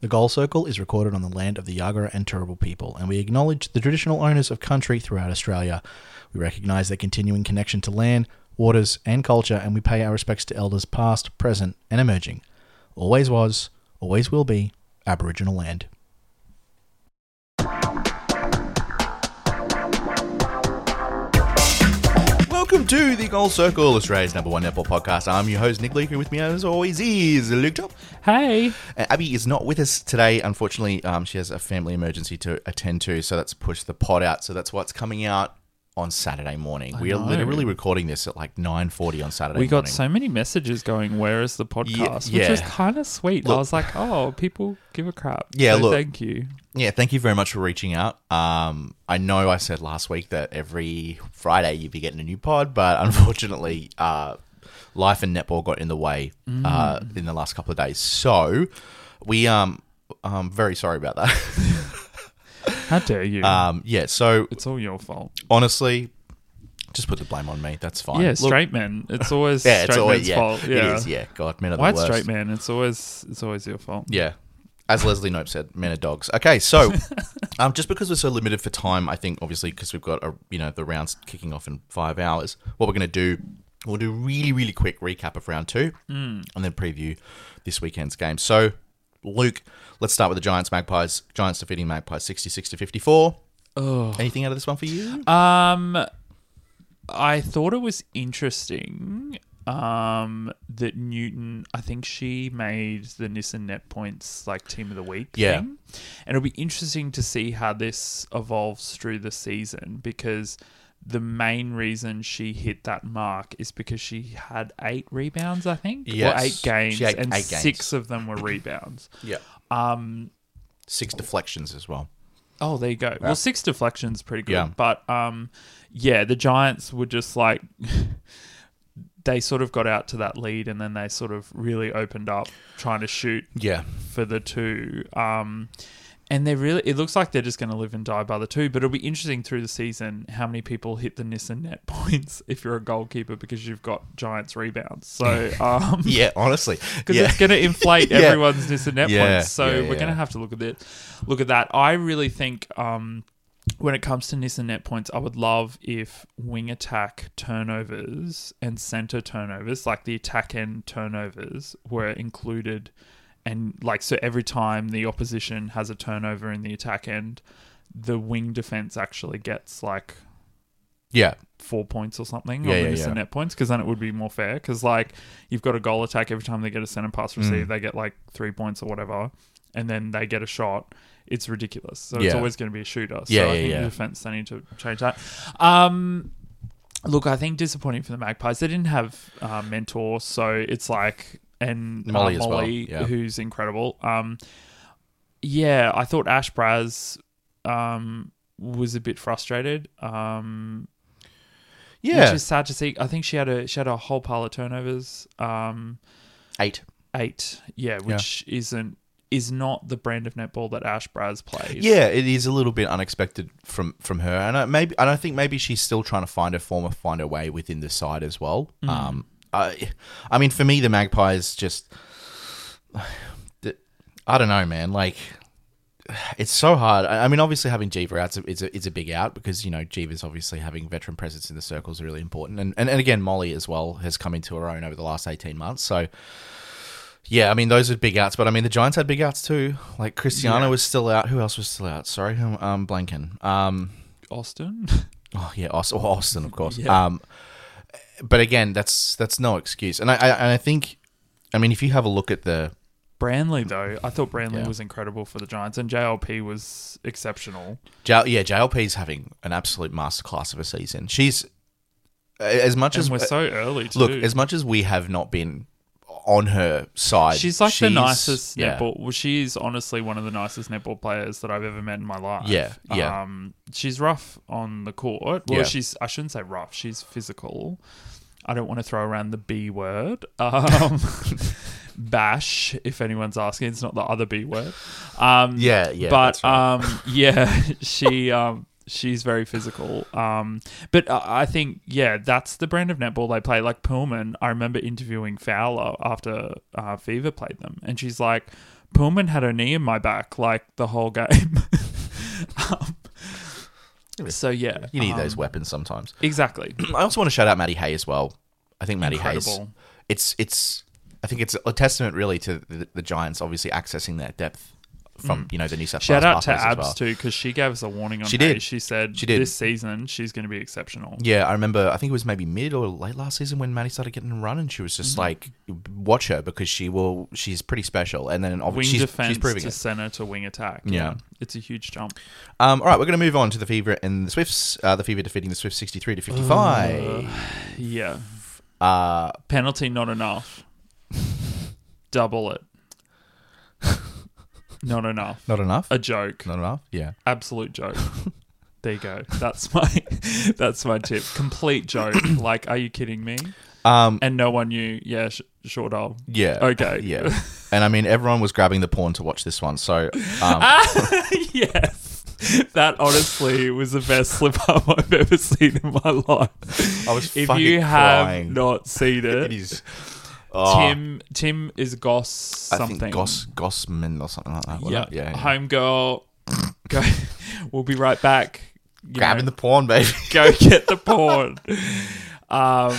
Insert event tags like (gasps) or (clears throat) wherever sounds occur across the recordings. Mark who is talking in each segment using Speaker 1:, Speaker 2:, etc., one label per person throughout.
Speaker 1: The Goal Circle is recorded on the land of the Yagara and Turrbal people, and we acknowledge the traditional owners of country throughout Australia. We recognise their continuing connection to land, waters, and culture, and we pay our respects to elders past, present, and emerging. Always was, always will be, Aboriginal land. Welcome to the Goal Circle, Australia's number one netball podcast. I'm your host, Nick Leaker. With me, as always, is Luke Top.
Speaker 2: Hey.
Speaker 1: Uh, Abby is not with us today. Unfortunately, um, she has a family emergency to attend to, so that's pushed the pod out. So that's what's coming out on Saturday morning. we are
Speaker 2: know.
Speaker 1: literally recording this at like 9.40 on Saturday
Speaker 2: We got
Speaker 1: morning.
Speaker 2: so many messages going, Where is the podcast?
Speaker 1: yeah.
Speaker 2: Which was kind of sweet. I was like, Oh, people give a crap.
Speaker 1: Yeah,
Speaker 2: So
Speaker 1: look.
Speaker 2: Thank you.
Speaker 1: Yeah, thank you very much for reaching out. Um, I know I said last week that every Friday you'd be getting a new pod, but (laughs) unfortunately, uh, life and netball got in the way uh, in the last couple of days. So we um, um very sorry about that. (laughs)
Speaker 2: How dare you?
Speaker 1: um, yeah. So
Speaker 2: it's all your fault.
Speaker 1: honestly, just put the blame on me. That's fine.
Speaker 2: Yeah,
Speaker 1: Look,
Speaker 2: straight men. It's always (laughs)
Speaker 1: yeah,
Speaker 2: straight
Speaker 1: it's always
Speaker 2: men's
Speaker 1: yeah,
Speaker 2: fault. Yeah.
Speaker 1: it is. Yeah, God, men are the
Speaker 2: White
Speaker 1: worst.
Speaker 2: straight man. It's always it's always your fault.
Speaker 1: Yeah. As Leslie Knope said, men are dogs. Okay, so (laughs) um, just because we're so limited for time, I think obviously because we've got a, you know the rounds kicking off in five hours, what we're going to do, we'll do a really really quick recap of round two, and then preview this weekend's game. So, Luke, let's start with the Giants Magpies. Giants defeating Magpies sixty six to fifty four.
Speaker 2: Oh.
Speaker 1: Anything out of this one for you?
Speaker 2: Um, I thought it was interesting. Um, that Newton, I think she made the Nissan Net Points like Team of the Week.
Speaker 1: Yeah.
Speaker 2: thing. and it'll be interesting to see how this evolves through the season because the main reason she hit that mark is because she had eight rebounds, I think,
Speaker 1: Yes.
Speaker 2: or eight games, and
Speaker 1: eight games.
Speaker 2: six of them were rebounds. (laughs)
Speaker 1: Yeah,
Speaker 2: Um,
Speaker 1: six deflections as well.
Speaker 2: Oh, there you go. Well, six deflections, pretty good.
Speaker 1: Yeah.
Speaker 2: But um, yeah, the Giants were just like (laughs) they sort of got out to that lead, and then they sort of really opened up trying to shoot
Speaker 1: Yeah,
Speaker 2: for the two. Um, and they're really, it looks like they're just going to live and die by the two. But it'll be interesting through the season how many people hit the Nissan net (laughs) points if you're a goalkeeper because you've got Giants rebounds. So, (laughs) um,
Speaker 1: yeah. Honestly, (laughs)
Speaker 2: because
Speaker 1: yeah.
Speaker 2: it's going to inflate
Speaker 1: Yeah.
Speaker 2: everyone's Nissan net
Speaker 1: Yeah,
Speaker 2: points. So we're going to have to look at it. Look at that. I really think um, when it comes to Nissan net points, I would love if wing attack turnovers and center turnovers, like the attack end turnovers, were included. And like so, every time the opposition has a turnover in the attack end, the wing defense actually gets like
Speaker 1: yeah,
Speaker 2: four points or something
Speaker 1: Yeah,
Speaker 2: on the
Speaker 1: yeah, yeah.
Speaker 2: net points because then it would be more fair. Because like you've got a goal attack every time they get a center pass receive,
Speaker 1: Mm.
Speaker 2: they get like three points or whatever, and then they get a shot. It's ridiculous. So it's always going to be a shooter. So
Speaker 1: Yeah,
Speaker 2: I
Speaker 1: yeah,
Speaker 2: think
Speaker 1: yeah.
Speaker 2: the defense they need to change that. Um, look, I think disappointing for the Magpies. They didn't have uh, mentor, so it's like and uh,
Speaker 1: Molly as well,
Speaker 2: Molly,
Speaker 1: yeah.
Speaker 2: who's incredible. Um, yeah, I thought Ash Braz um, was a bit frustrated. Um,
Speaker 1: yeah.
Speaker 2: which is sad to see. I think she had a she had a whole pile of turnovers. Um,
Speaker 1: Eight.
Speaker 2: eight, yeah, which isn't is not the brand of netball that Ash Braz plays.
Speaker 1: Yeah, it is a little bit unexpected from from her, and I, maybe and I think maybe she's still trying to find her form, of find her way within the side as well.
Speaker 2: Mm.
Speaker 1: Um, I, I mean, for me, the Magpies just, I don't know, man. Like, it's so hard. I mean, obviously having Geva out is a, is a big out because you know Geva's obviously having veteran presence in the circles is really important, and, and and again Molly as well has come into her own over the last eighteen months. So. Yeah, I mean those are big outs, but I mean the Giants had big outs too. Like Cristiano
Speaker 2: Yeah.
Speaker 1: was still out. Who else was still out? Sorry, um, um blanking. Um,
Speaker 2: Austin. (laughs)
Speaker 1: oh yeah, Austin, Austin of course. (laughs)
Speaker 2: Yeah.
Speaker 1: Um, but again, that's that's no excuse. And I, I and I think, I mean, if you have a look at the
Speaker 2: Brandley though, I thought Brandley
Speaker 1: Yeah.
Speaker 2: was incredible for the Giants, and JLP was exceptional.
Speaker 1: J- yeah, JLP's having an absolute masterclass of a season. She's as much
Speaker 2: And
Speaker 1: as
Speaker 2: we're so early too.
Speaker 1: look as much as we have not been on her side.
Speaker 2: She's like the nicest
Speaker 1: yeah.
Speaker 2: netball. Well, she's honestly one of the nicest netball players that I've ever met in my life.
Speaker 1: Yeah, yeah.
Speaker 2: Um, she's rough on the court. Well,
Speaker 1: Yeah.
Speaker 2: she's I shouldn't say rough. She's physical. I don't want to throw around the B word. Um, (laughs) bash, if anyone's asking, it's not the other B word. Um,
Speaker 1: Yeah, yeah,
Speaker 2: But
Speaker 1: right.
Speaker 2: um, yeah, (laughs) she um, she's very physical. Um, but I think yeah, that's the brand of netball they play. Like Poolman, I remember interviewing Fowler after uh, Fever played them, and she's like, Poolman had her knee in my back like the whole game. (laughs) um, so yeah,
Speaker 1: You need
Speaker 2: um,
Speaker 1: those weapons sometimes. (clears throat)
Speaker 2: exactly. (clears throat)
Speaker 1: I also want to shout out Maddie Hay as well. I think Maddie Hayes. It's it's. I think it's a testament really to the, the Giants obviously accessing that depth from you know the New South
Speaker 2: Mm. Shout
Speaker 1: Wales
Speaker 2: out to Abs
Speaker 1: well.
Speaker 2: too because she gave us a warning on
Speaker 1: She did.
Speaker 2: She said
Speaker 1: She did.
Speaker 2: this season she's going to be exceptional.
Speaker 1: Yeah, I remember. I think it was maybe mid or late last season when Maddie started getting a run, and she was
Speaker 2: Mm-hmm.
Speaker 1: just like, "Watch her because she will. She's pretty special." And then
Speaker 2: Wing
Speaker 1: obviously she's,
Speaker 2: defense
Speaker 1: she's proving
Speaker 2: to
Speaker 1: it.
Speaker 2: center to wing attack.
Speaker 1: Yeah.
Speaker 2: it's a huge jump.
Speaker 1: Um, all right, we're going to move on to the Fever and the Swifts. Uh, the Fever defeating the Swifts sixty-three to fifty-five.
Speaker 2: Yeah,
Speaker 1: Uh,
Speaker 2: penalty not enough. (laughs) Double it. (laughs) not enough.
Speaker 1: not enough.
Speaker 2: A joke.
Speaker 1: Not enough. Yeah.
Speaker 2: Absolute joke. (laughs) there you go. That's my (laughs) that's my tip. Complete joke. (coughs) like, are you kidding me?
Speaker 1: Um,
Speaker 2: And no one knew. Yeah, sh- short of.
Speaker 1: yeah.
Speaker 2: Okay.
Speaker 1: Yeah. And I mean, everyone was grabbing the porn to watch this one. So, um,
Speaker 2: yes. That honestly was the best slip up I've ever seen in my life.
Speaker 1: I was
Speaker 2: If
Speaker 1: fucking
Speaker 2: you have
Speaker 1: crying.
Speaker 2: not seen
Speaker 1: it
Speaker 2: it,
Speaker 1: is. Oh,
Speaker 2: Tim Tim is Goss
Speaker 1: I
Speaker 2: something.
Speaker 1: think Goss Gossman or something like that.
Speaker 2: yeah.
Speaker 1: it? yeah. yeah.
Speaker 2: Home girl. (laughs) Go. we'll be right back.
Speaker 1: Grabbing
Speaker 2: know,
Speaker 1: the porn, baby. (laughs)
Speaker 2: go get the porn. Um,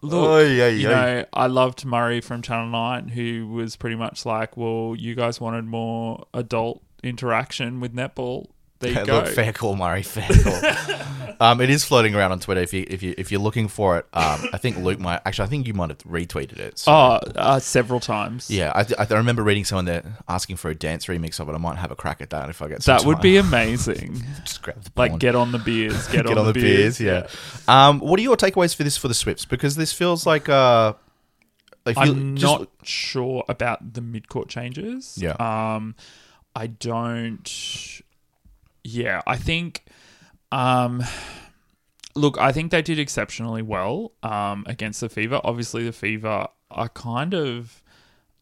Speaker 2: look,
Speaker 1: Oh, yeah,
Speaker 2: you know, I loved Murray from Channel Nine, who was pretty much like, "Well, you guys wanted more adult interaction with netball. There you (laughs) go."
Speaker 1: Look, fair call, Murray. Fair call. (laughs) um, it is floating around on Twitter. If you if you if you're looking for it, um, I think Luke might actually. I think you might have retweeted it. So,
Speaker 2: Oh, uh, several times.
Speaker 1: yeah. I, I remember reading someone there asking for a dance remix of it. I might have a crack at that if I get. Some
Speaker 2: that would
Speaker 1: time.
Speaker 2: be amazing. (laughs)
Speaker 1: just grab the
Speaker 2: Like, get on the beers. Get,
Speaker 1: Get on the beers. Yeah. Um, what are your takeaways for this for the Swifts? Because this feels like uh, I feel
Speaker 2: I'm
Speaker 1: just-
Speaker 2: not sure about the mid-court changes.
Speaker 1: Yeah.
Speaker 2: Um, I don't. Yeah, I think. Um, look, I think they did exceptionally well um, against the Fever. Obviously, the Fever are kind of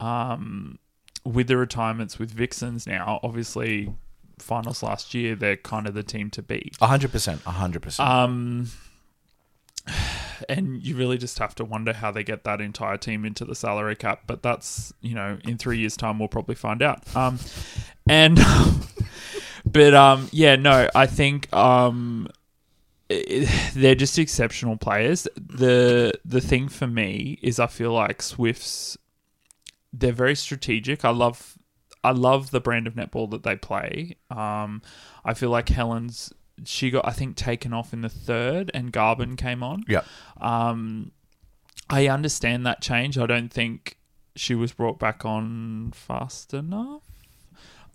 Speaker 2: um, with the retirements with Vixens now. Obviously, finals last year, they're kind of the team to beat.
Speaker 1: A hundred percent, a hundred percent.
Speaker 2: Um, and you really just have to wonder how they get that entire team into the salary cap. But that's you know, in three years' time, we'll probably find out. Um, and (laughs) but um, yeah, no, I think um, it, they're just exceptional players. the The thing for me is, I feel like Swifts, they're very strategic. I love. I love the brand of netball that they play. Um, I feel like Helen's she got I think taken off in the third, and Garbin came on.
Speaker 1: yeah.
Speaker 2: Um, I understand that change. I don't think she was brought back on fast enough.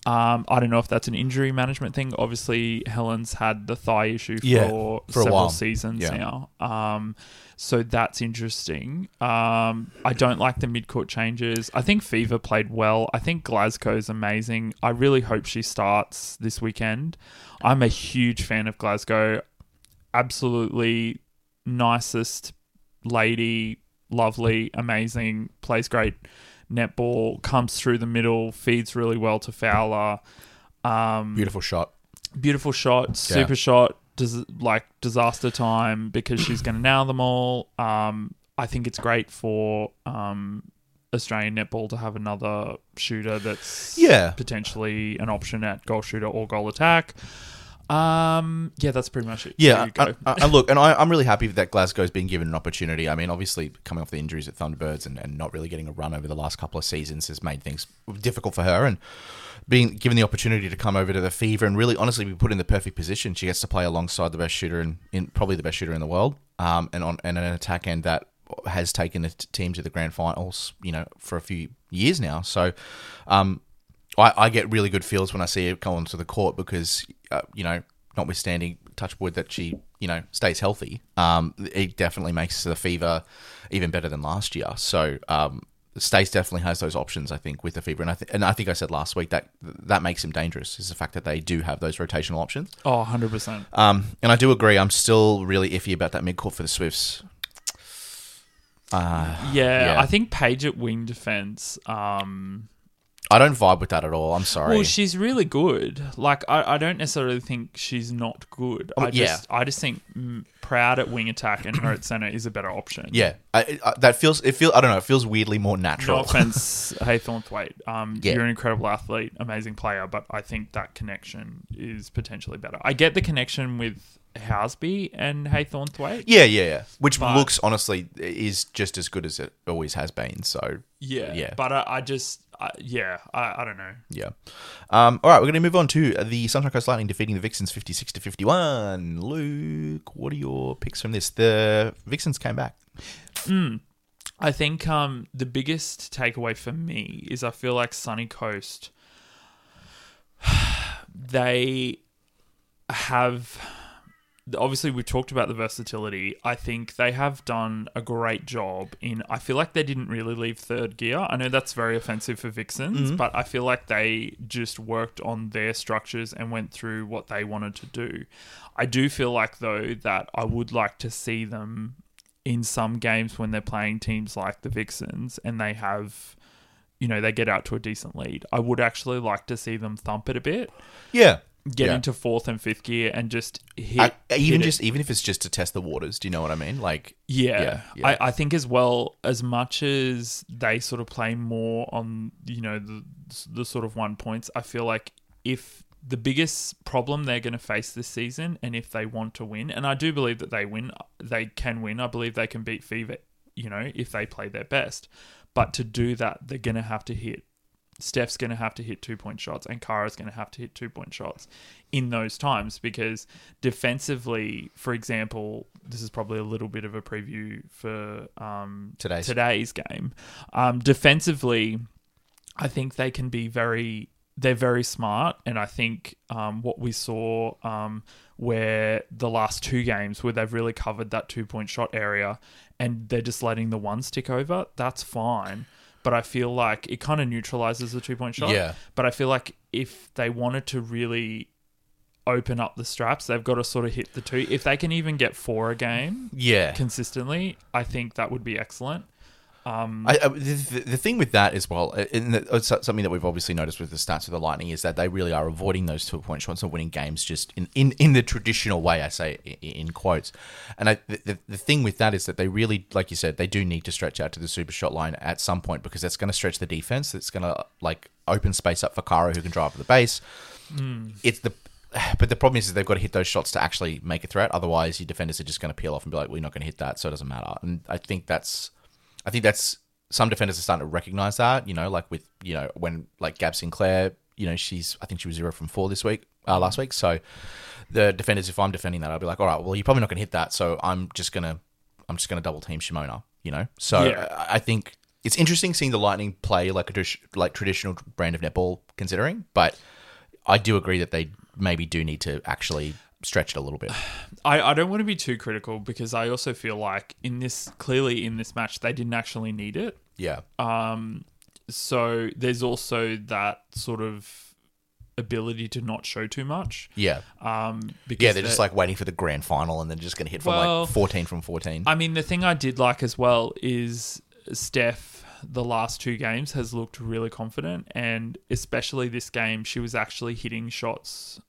Speaker 2: Um, I don't know if that's an injury management thing. Obviously, Helen's had the thigh issue for,
Speaker 1: Yeah, for
Speaker 2: several seasons
Speaker 1: Yeah.
Speaker 2: now. Um, so that's interesting. Um, I don't like the mid-court changes. I think Fever played well. I think Glasgow's amazing. I really hope she starts this weekend. I'm a huge fan of Glasgow. Absolutely nicest lady, lovely, amazing, plays great netball, comes through the middle, feeds really well to Fowler. Um,
Speaker 1: Beautiful shot.
Speaker 2: beautiful shot, super shot, dis- like disaster time because she's going to nail them all. Um, I think it's great for um, Australian netball to have another shooter that's
Speaker 1: Yeah.
Speaker 2: potentially an option at goal shooter or goal attack. Um, yeah, that's pretty much it.
Speaker 1: Yeah,
Speaker 2: There you.
Speaker 1: I, I, I- look, and I, I'm really happy that Glasgow's been given an opportunity. I mean, obviously, coming off the injuries at Thunderbirds and, and not really getting a run over the last couple of seasons has made things difficult for her. And being given the opportunity to come over to the Fever and really, honestly, be put in the perfect position, she gets to play alongside the best shooter in, in probably the best shooter in the world, um, and on and an attack end that has taken the t- team to the grand finals, you know, for a few years now. So, um, I, I get really good feels when I see her come onto the court because, uh, you know, notwithstanding touch wood that she, you know, stays healthy, um, it definitely makes the fever even better than last year. So, um, Stace definitely has those options, I think, with the fever, and I th- and I think I said last week that that makes him dangerous is the fact that they do have those rotational options.
Speaker 2: oh, 100%.
Speaker 1: Um, and I do agree. I'm still really iffy about that mid court for the Swifts. Uh,
Speaker 2: Yeah,
Speaker 1: Yeah.
Speaker 2: I think Page at wing defense. Um,
Speaker 1: I don't vibe with that at all. I'm sorry.
Speaker 2: well, she's really good. Like, I, I don't necessarily think she's not good. I
Speaker 1: Oh, yeah.
Speaker 2: just, I just think mm, Proud at wing attack and her at center is a better option.
Speaker 1: Yeah, I, I, that feels it feel I don't know. It feels weirdly more natural.
Speaker 2: No (laughs) offense, Haythornthwaite. Um,
Speaker 1: Yeah.
Speaker 2: You're an incredible athlete, amazing player, but I think that connection is potentially better. I get the connection with Housby and Haythornthwaite.
Speaker 1: yeah, yeah, yeah. Which
Speaker 2: But-
Speaker 1: looks honestly is just as good as it always has been. So
Speaker 2: Yeah.
Speaker 1: Yeah.
Speaker 2: But I, I just, I, yeah, I, I don't know.
Speaker 1: yeah. Um, all right, we're going to move on to the Sunshine Coast Lightning defeating the Vixens fifty six to fifty one. Luke, what are your picks from this? The Vixens came back.
Speaker 2: I think um, the biggest takeaway for me is I feel like Sunny Coast, (sighs) they have. Obviously, we've talked about the versatility. I think they have done a great job in. I feel like they didn't really leave third gear. I know that's very offensive for Vixens, mm. but I feel like they just worked on their structures and went through what they wanted to do. I do feel like, though, that I would like to see them in some games when they're playing teams like the Vixens and they have, you know, they get out to a decent lead. I would actually like to see them thump it a bit,
Speaker 1: Yeah,
Speaker 2: get
Speaker 1: Yeah.
Speaker 2: into fourth and fifth gear, and just hit.
Speaker 1: I, even
Speaker 2: hit it.
Speaker 1: just even if it's just to test the waters. Do you know what I mean? Like,
Speaker 2: Yeah,
Speaker 1: Yeah, yeah.
Speaker 2: I, I think as well as much as they sort of play more on you know the the sort of one points. I feel like if the biggest problem they're going to face this season, and if they want to win, and I do believe that they win, they can win. I believe they can beat Fever, you know, if they play their best. But to do that, they're going to have to hit. Steph's going to have to hit two point shots, and Cara's going to have to hit two point shots in those times because defensively, for example, this is probably a little bit of a preview for um,
Speaker 1: Today's.
Speaker 2: today's game. Um, defensively, I think they can be very. They're very smart, and I think um, what we saw um, where the last two games where they've really covered that two point shot area, and they're just letting the ones tick over. That's fine, but I feel like it kind of neutralizes the two point shot.
Speaker 1: Yeah.
Speaker 2: But I feel like if they wanted to really open up the straps, they've got to sort of hit the two. If they can even get four a game
Speaker 1: yeah.
Speaker 2: consistently, I think that would be excellent. Um,
Speaker 1: I, I, the, the thing with that as well, uh, and that- it's something that we've obviously noticed with the stats of the Lightning is that they really are avoiding those two point shots and winning games just in, in, in the traditional way. I say i- in quotes, and I, the, the thing with that is that they really, like you said, they do need to stretch out to the super shot line at some point because that's going to stretch the defense. It's going to like open space up for Cara who can drive to the base. It's the (sighs) but the problem is, is they've got to hit those shots to actually make a threat. Otherwise, your defenders are just going to peel off and be like, "We're not going to hit that, so it doesn't matter." And I think that's, I think that's some defenders are starting to recognize that. You know, like with you know when like Gab Sinclair, you know, she's I think she was zero from four this week, uh, last week. So the defenders, if I'm defending that, I'll be like, "All right, well, you're probably not going to hit that, so I'm just gonna, I'm just going to double team Shimona." You know, so
Speaker 2: Yeah.
Speaker 1: I, I think it's interesting seeing the Lightning play like a like traditional brand of netball, considering, but. I do agree that they maybe do need to actually stretch it a little bit.
Speaker 2: I, I don't want to be too critical because I also feel like in this clearly in this match they didn't actually need it.
Speaker 1: Yeah.
Speaker 2: Um, so there's also that sort of ability to not show too much.
Speaker 1: Yeah.
Speaker 2: Um, because
Speaker 1: Yeah, they're just like waiting for the grand final and then just going to hit from
Speaker 2: Well,
Speaker 1: like 14 from 14.
Speaker 2: I mean, the thing I did like as well is Steph. The last two games has looked really confident, and especially this game, she was actually hitting shots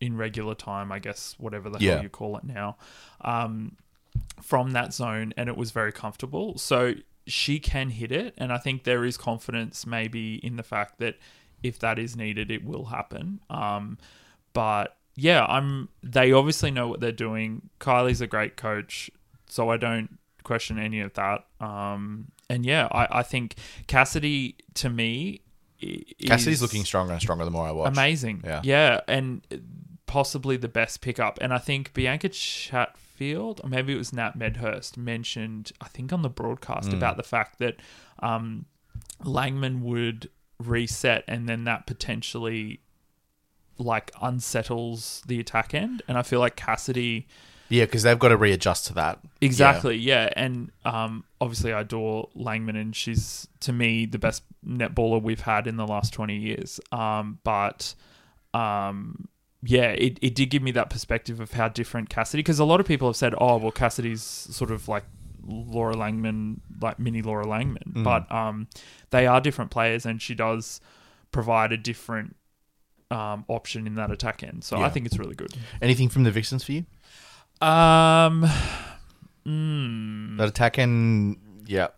Speaker 2: in regular time. I guess whatever the
Speaker 1: Yeah.
Speaker 2: hell you call it now, um, from that zone, and it was very comfortable. So she can hit it, and I think there is confidence maybe in the fact that if that is needed, it will happen. Um, but yeah, I'm. They obviously know what they're doing. Kylie's a great coach, so I don't question any of that. Um, and yeah, I, I think Cassidy to me
Speaker 1: Cassidy's looking stronger and stronger the more I watch.
Speaker 2: amazing.
Speaker 1: Yeah.
Speaker 2: yeah, and possibly the best pickup. And I think Bianca Chatfield, or maybe it was Nat Medhurst, mentioned I think on the broadcast
Speaker 1: Mm.
Speaker 2: about the fact that um, Langman would reset, and then that potentially like unsettles the attack end. And I feel like Cassidy.
Speaker 1: Yeah, because they've got to readjust to that.
Speaker 2: Exactly, yeah. And um, obviously, I adore Langman, and she's, to me, the best netballer we've had in the last 20 years. Um, but um, yeah, it, it did give me that perspective of how different Cassidy, because a lot of people have said, oh, well, Cassidy's sort of like Laura Langman, like mini Laura Langman.
Speaker 1: Mm.
Speaker 2: But um, they are different players, and she does provide a different um, option in that attack end. So I think it's really good.
Speaker 1: Anything from the Vixens for you?
Speaker 2: Um, mm,
Speaker 1: That attacking, yeah,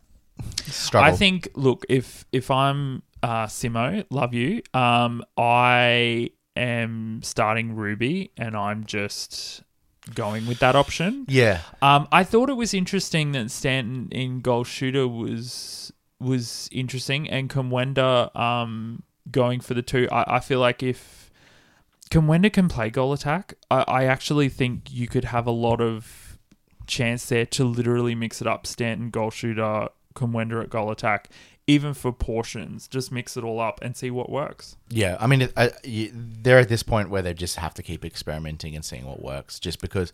Speaker 1: struggle.
Speaker 2: I think. Look, if if I'm uh, Simo, love you. Um, I am starting Ruby, and I'm just going with that option.
Speaker 1: yeah,
Speaker 2: Um, I thought it was interesting that Stanton in goal shooter was was interesting, and Kumwenda um going for the two. I, I feel like if Kumwenda can play goal attack, I, I actually think you could have a lot of chance there to literally mix it up. Stanton goal shooter, Kumwenda at goal attack, even for portions. Just mix it all up and see what works.
Speaker 1: yeah. I mean, I, you, they're at this point where they just have to keep experimenting and seeing what works. Just because,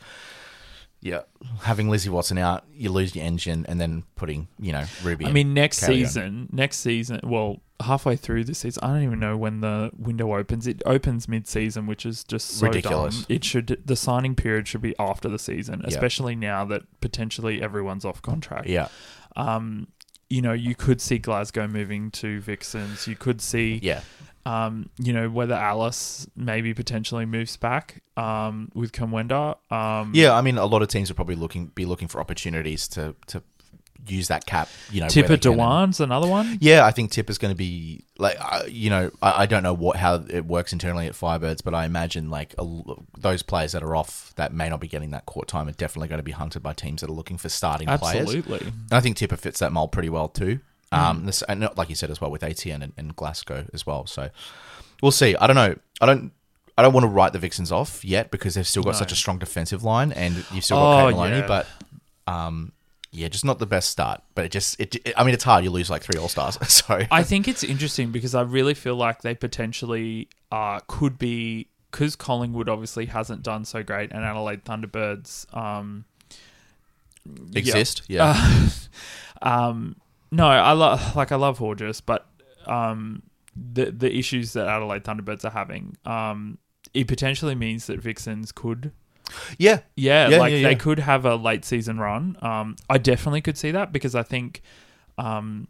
Speaker 1: yeah, having Lizzie Watson out, you lose your engine, and then putting you know Ruby.
Speaker 2: I mean, next
Speaker 1: carry on.
Speaker 2: season, next season, well, halfway through the season, I don't even know when the window opens. It opens mid-season, which is just so
Speaker 1: Ridiculous.
Speaker 2: dumb. It should the signing period should be after the season,
Speaker 1: Yeah.
Speaker 2: especially now that potentially everyone's off contract.
Speaker 1: yeah,
Speaker 2: Um, you know, you could see Glasgow moving to Vixens. You could see,
Speaker 1: yeah,
Speaker 2: um, you know, whether Alice maybe potentially moves back um, with Kumwenda. Um,
Speaker 1: yeah. I mean, a lot of teams are probably looking be looking for opportunities to to use that cap. You know, Tippah.
Speaker 2: Dwan's another one.
Speaker 1: Yeah, I think Tip is going to be like uh, you know I, I don't know what how it works internally at Firebirds, but I imagine like a those players that are off that may not be getting that court time are definitely going to be hunted by teams that are looking for starting players.
Speaker 2: Absolutely.
Speaker 1: I think Tippah fits that mold pretty well too. Um, this, and like you said as well with ATN and, and Glasgow as well. So we'll see. I don't know. I don't. I don't want to write the Vixens off yet because they've still got
Speaker 2: No.
Speaker 1: such a strong defensive line, and you've still got
Speaker 2: Oh,
Speaker 1: Kate Moloney.
Speaker 2: yeah.
Speaker 1: But um, yeah, just not the best start. But it just it. it- I mean, it's hard. You lose like three All Stars. (laughs) so
Speaker 2: I think it's interesting because I really feel like they potentially uh, could be because Collingwood obviously hasn't done so great, and Adelaide Thunderbirds um,
Speaker 1: exist. Yeah.
Speaker 2: Uh, (laughs) um, no, I love like I love Horjus, but um, the the issues that Adelaide Thunderbirds are having, um, it potentially means that Vixens could
Speaker 1: yeah.
Speaker 2: yeah,
Speaker 1: Yeah,
Speaker 2: like
Speaker 1: yeah,
Speaker 2: they
Speaker 1: yeah.
Speaker 2: could have a late season run. Um, I definitely could see that because I think, um,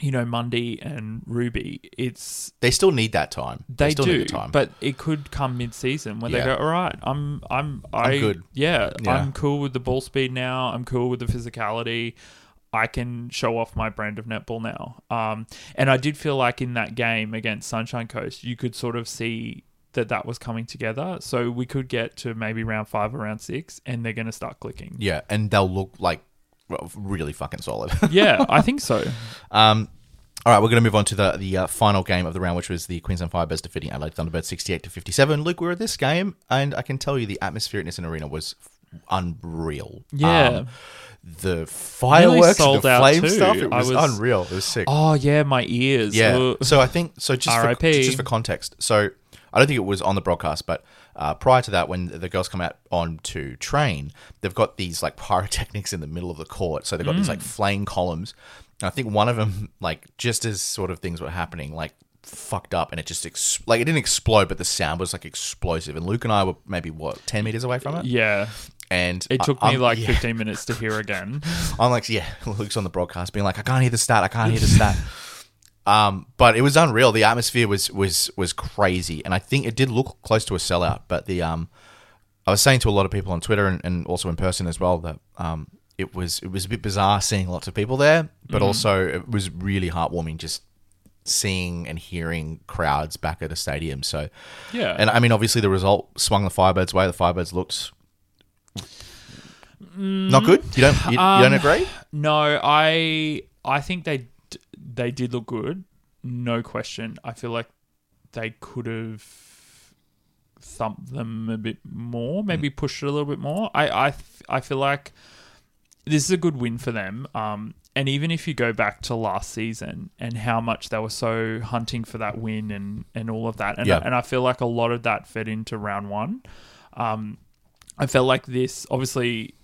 Speaker 2: you know, Mundy and Ruby, it's
Speaker 1: They still need that time.
Speaker 2: they,
Speaker 1: still
Speaker 2: do,
Speaker 1: need the time.
Speaker 2: but it could come mid season when
Speaker 1: Yeah.
Speaker 2: they go, all right, I'm, I'm, I'm
Speaker 1: good."
Speaker 2: Yeah,
Speaker 1: Yeah.
Speaker 2: I'm cool with the ball speed now. I'm cool with the physicality. I can show off my brand of netball now. Um, and I did feel like in that game against Sunshine Coast, you could sort of see that that was coming together. So we could get to maybe round five or round six, and they're going to start clicking.
Speaker 1: yeah, and they'll look like well, really fucking solid. (laughs)
Speaker 2: yeah, I think so.
Speaker 1: Um, all right, we're going to move on to the the uh, final game of the round, which was the Queensland Firebirds defeating Adelaide Thunderbirds sixty eight to fifty seven. Luke, we were at this game, and I can tell you the atmosphere in this arena was unreal.
Speaker 2: Yeah.
Speaker 1: Um, the fireworks,
Speaker 2: sold
Speaker 1: the flame
Speaker 2: too.
Speaker 1: stuff, it was,
Speaker 2: was-
Speaker 1: unreal. It was sick.
Speaker 2: Oh yeah, my ears.
Speaker 1: Yeah. So I think so. Just for, just for context, so I don't think it was on the broadcast, but uh, prior to that, when the girls come out on to train, they've got these like pyrotechnics in the middle of the court. So they've got these like flame columns. And I think one of them, like just as sort of things were happening, like fucked up, and it just ex- like it didn't explode, but the sound was like explosive. And Luke and I were maybe what ten meters away from it,
Speaker 2: Yeah.
Speaker 1: and
Speaker 2: It took
Speaker 1: I-
Speaker 2: me
Speaker 1: I'm-
Speaker 2: like (laughs)
Speaker 1: yeah.
Speaker 2: 15 minutes to hear again.
Speaker 1: I'm like, yeah, (laughs) Luke's on the broadcast being like, I can't hear the stat, I can't hear the stat. (laughs) um, but it was unreal. The atmosphere was was was crazy, and I think it did look close to a sellout. But the um, I was saying to a lot of people on Twitter and, and also in person as well that um, it was it was a bit bizarre seeing lots of people there, but also it was really heartwarming just seeing and hearing crowds back at a stadium. So,
Speaker 2: Yeah.
Speaker 1: and I mean, obviously the result swung the Firebirds' way. The Firebirds looked not good. You don't you, you don't
Speaker 2: Um,
Speaker 1: agree?
Speaker 2: No, I I think they they did look good, no question. I feel like they could have thumped them a bit more, maybe
Speaker 1: Mm.
Speaker 2: pushed it a little bit more. I, I, I feel like this is a good win for them. Um, and even if you go back to last season and how much they were so hunting for that win and, and all of that, and,
Speaker 1: Yeah.
Speaker 2: and I feel like a lot of that fed into round one. Um, I felt like this, obviously,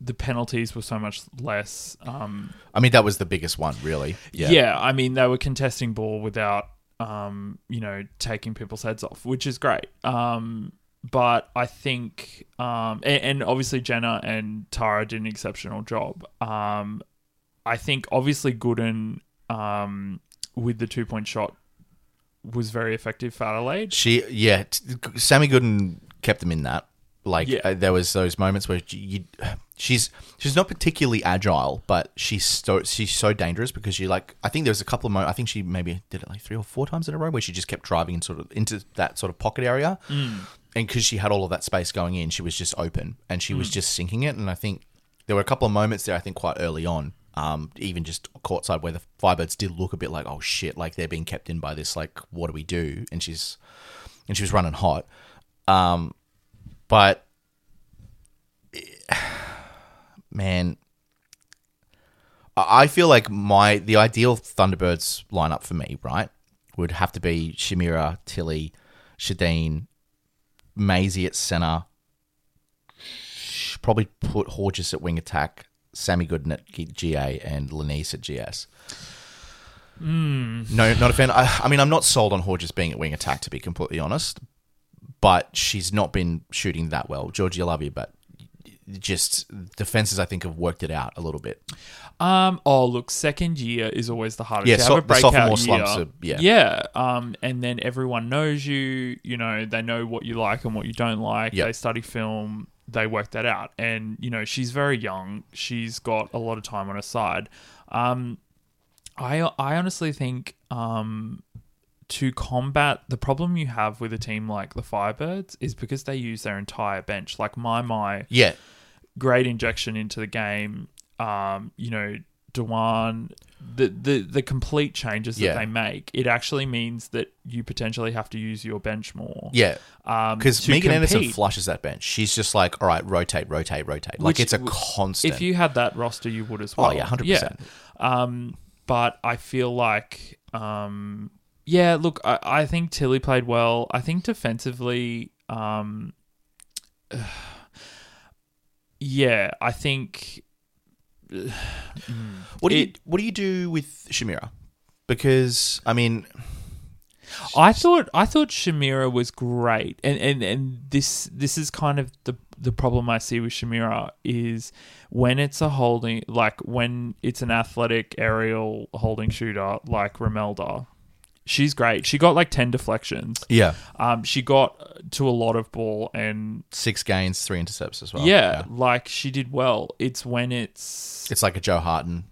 Speaker 2: the penalties were so much less. Um,
Speaker 1: I mean, that was the biggest one, really.
Speaker 2: yeah. Yeah. I mean, they were contesting ball without, um, you know, taking people's heads off, which is great. Um, but I think, um, and, and obviously Jenner and Tara did an exceptional job. Um, I think obviously Gooden, um, with the two point shot was very effective for Adelaide.
Speaker 1: She, yeah, t- Sammy Gooden kept them in that. Like
Speaker 2: Yeah.
Speaker 1: uh, there was those moments where you, (sighs) she's she's not particularly agile, but she's so she's so dangerous because you like. I think there was a couple of moments. I think she maybe did it like three or four times in a row where she just kept driving in sort of into that sort of pocket area, and because she had all of that space going in, she was just open and she was just sinking it. And I think there were a couple of moments there. I think quite early on. Um, even just courtside where the Firebirds did look a bit like, oh shit, like they're being kept in by this. Like, what do we do? And she's and she was running hot. Um, but (sighs) man, I feel like my the ideal Thunderbirds lineup for me, right, would have to be Shamera, Tilly, Shadine, Maisie at center. Probably put Horjus at wing attack, Sammy Gooden at GA, and Lenize at GS. Hmm. No, not a fan. I, I mean, I'm not sold on Horjus being at wing attack, to be completely honest. But she's not been shooting that well. Georgie, I love you, but just defenses, I think, have worked it out a little bit.
Speaker 2: Um. Oh, look, second year is always the hardest.
Speaker 1: Yeah, so-
Speaker 2: have a
Speaker 1: the
Speaker 2: breakout
Speaker 1: sophomore
Speaker 2: year.
Speaker 1: slumps are- yeah.
Speaker 2: Yeah. Um. And then everyone knows you. You know, they know what you like and what you don't like.
Speaker 1: Yeah.
Speaker 2: They study film. They work that out. And you know, she's very young. She's got a lot of time on her side. Um. I I honestly think um to combat the problem you have with a team like the Firebirds is because they use their entire bench. Like my my
Speaker 1: Yeah,
Speaker 2: great injection into the game. Um, you know, Dwan, the the the complete changes that
Speaker 1: Yeah.
Speaker 2: they make, it actually means that you potentially have to use your bench more.
Speaker 1: yeah.
Speaker 2: Um,
Speaker 1: Because
Speaker 2: to
Speaker 1: Megan Anderson flushes that bench. She's just like, all right, rotate, rotate, rotate. Like it's a constant.
Speaker 2: If you had that roster, you would as
Speaker 1: oh
Speaker 2: well.
Speaker 1: yeah, hundred percent.
Speaker 2: Um, but I feel like, um, yeah, look, I, I think Tilly played well. I think defensively, um, (sighs) yeah, I think.
Speaker 1: What do you
Speaker 2: It-
Speaker 1: What do you do with Shamera? Because I mean,
Speaker 2: I thought I thought Shamera was great, and and and this this is kind of the the problem I see with Shamera is when it's a holding like when it's an athletic aerial holding shooter like Romelda. She's great. She got like ten deflections.
Speaker 1: yeah,
Speaker 2: Um, she got to a lot of ball, and
Speaker 1: six gains, three intercepts as well.
Speaker 2: yeah, like she did well. It's when it's
Speaker 1: it's like a Jo Harten.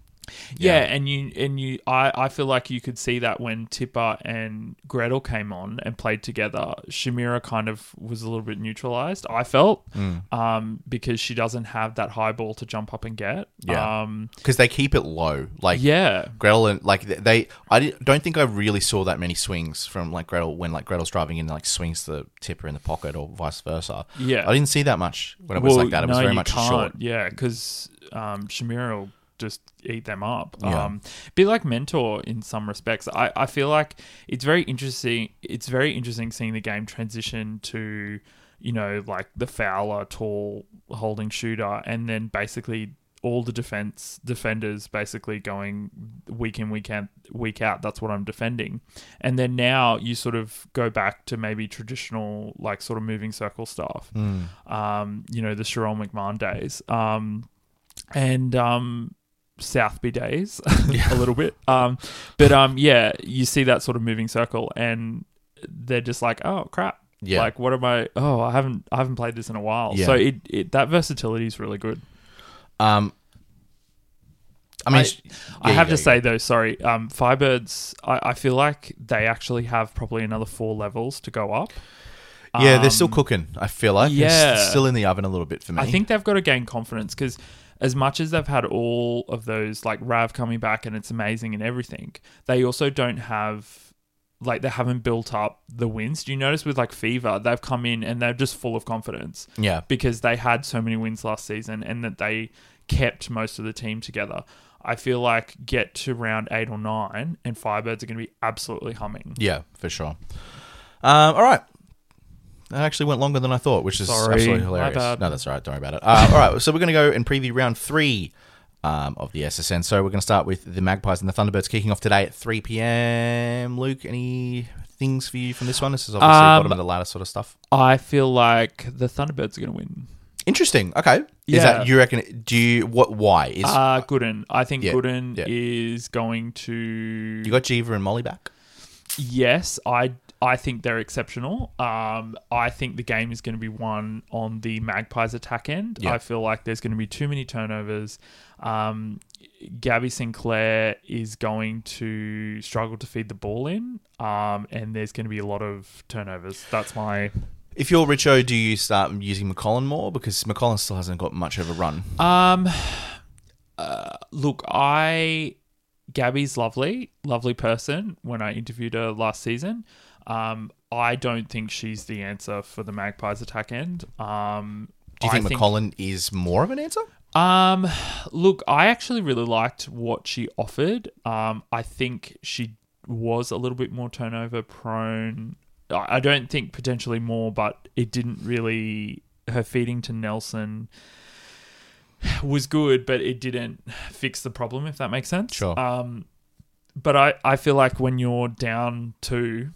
Speaker 2: Yeah, and you and you I, I feel like you could see that when Tippah and Gretel came on and played together, Shamera kind of was a little bit neutralized, I felt.
Speaker 1: Mm.
Speaker 2: Um, because she doesn't have that high ball to jump up and get.
Speaker 1: Yeah.
Speaker 2: Um
Speaker 1: because they keep it low. Like
Speaker 2: yeah.
Speaker 1: Gretel and like they, I don't think I really saw that many swings from like Gretel when like Gretel's driving in and like swings the tipper in the pocket or vice versa.
Speaker 2: Yeah.
Speaker 1: I didn't see that much when it was
Speaker 2: Well,
Speaker 1: like that. It was
Speaker 2: no,
Speaker 1: very much
Speaker 2: can't.
Speaker 1: short.
Speaker 2: Yeah, because um, Shamira will just eat them up.
Speaker 1: Yeah.
Speaker 2: Um, bit like Mentor in some respects. I, I feel like it's very interesting. It's very interesting seeing the game transition to, you know, like the Fowler tall holding shooter, and then basically all the defense defenders basically going week in week out week out that's what i'm defending and then now you sort of go back to maybe traditional like sort of moving circle stuff um, you know, the Sharelle McMahon days, um, and um, Southby days (laughs) a little bit. Um, but um, yeah, you see that sort of moving circle, and they're just like, oh crap.
Speaker 1: Yeah.
Speaker 2: Like, what am I? Oh, I haven't, I haven't played this in a while.
Speaker 1: Yeah.
Speaker 2: So it, it, that versatility is really good.
Speaker 1: Um, I mean,
Speaker 2: I-
Speaker 1: sh-
Speaker 2: I have to say though, sorry, um, Firebirds. I, I feel like they actually have probably another four levels to go up.
Speaker 1: yeah, they're
Speaker 2: Um,
Speaker 1: still cooking. I feel like
Speaker 2: yeah.
Speaker 1: s- still in the oven a little bit for me.
Speaker 2: I think they've got to gain confidence because as much as they've had all of those like Rav coming back and it's amazing and everything, they also don't have like they haven't built up the wins. Do you notice with like Fever, they've come in and they're just full of confidence
Speaker 1: yeah,
Speaker 2: because they had so many wins last season and that they kept most of the team together. I feel like get to round eight or nine and Firebirds are going to be absolutely humming.
Speaker 1: yeah, for sure. Um, all right. That actually went longer than I thought, which is
Speaker 2: Sorry,
Speaker 1: absolutely
Speaker 2: my
Speaker 1: hilarious.
Speaker 2: bad.
Speaker 1: No, that's all right. Don't worry about it. Uh, all right, so we're going to go and preview round three um, of the SSN. So we're going to start with the Magpies and the Thunderbirds kicking off today at 3 p.m. Luke, any things for you from this one? This is obviously
Speaker 2: Um,
Speaker 1: bottom of the ladder sort of stuff.
Speaker 2: I feel like the Thunderbirds are going to win.
Speaker 1: Interesting. Okay. Is
Speaker 2: Yeah.
Speaker 1: that you reckon? Do you what? Why is
Speaker 2: Uh, Gooden. I think
Speaker 1: Yeah,
Speaker 2: Gooden
Speaker 1: yeah.
Speaker 2: is going to.
Speaker 1: you got Geva and Molly back?
Speaker 2: yes, I I think they're exceptional. Um, I think the game is going to be won on the Magpies attack end.
Speaker 1: Yeah.
Speaker 2: I feel like there's going to be too many turnovers. Um, Gabby Sinclair is going to struggle to feed the ball in, um, and there's going to be a lot of turnovers. That's my.
Speaker 1: If you're Richo, do you start using McCollum more because McCollum still hasn't got much of a run?
Speaker 2: Um, uh, look, I Gabby's lovely, lovely person. When I interviewed her last season, um, I don't think she's the answer for the Magpies attack end. Um,
Speaker 1: Do you
Speaker 2: I
Speaker 1: think McCollum is more of an answer?
Speaker 2: Um, look, I actually really liked what she offered. Um, I think she was a little bit more turnover prone. I I don't think potentially more, but it didn't really. Her feeding to Nelson was good, but it didn't fix the problem. If that makes sense.
Speaker 1: Sure.
Speaker 2: Um, but I I feel like when you're down two,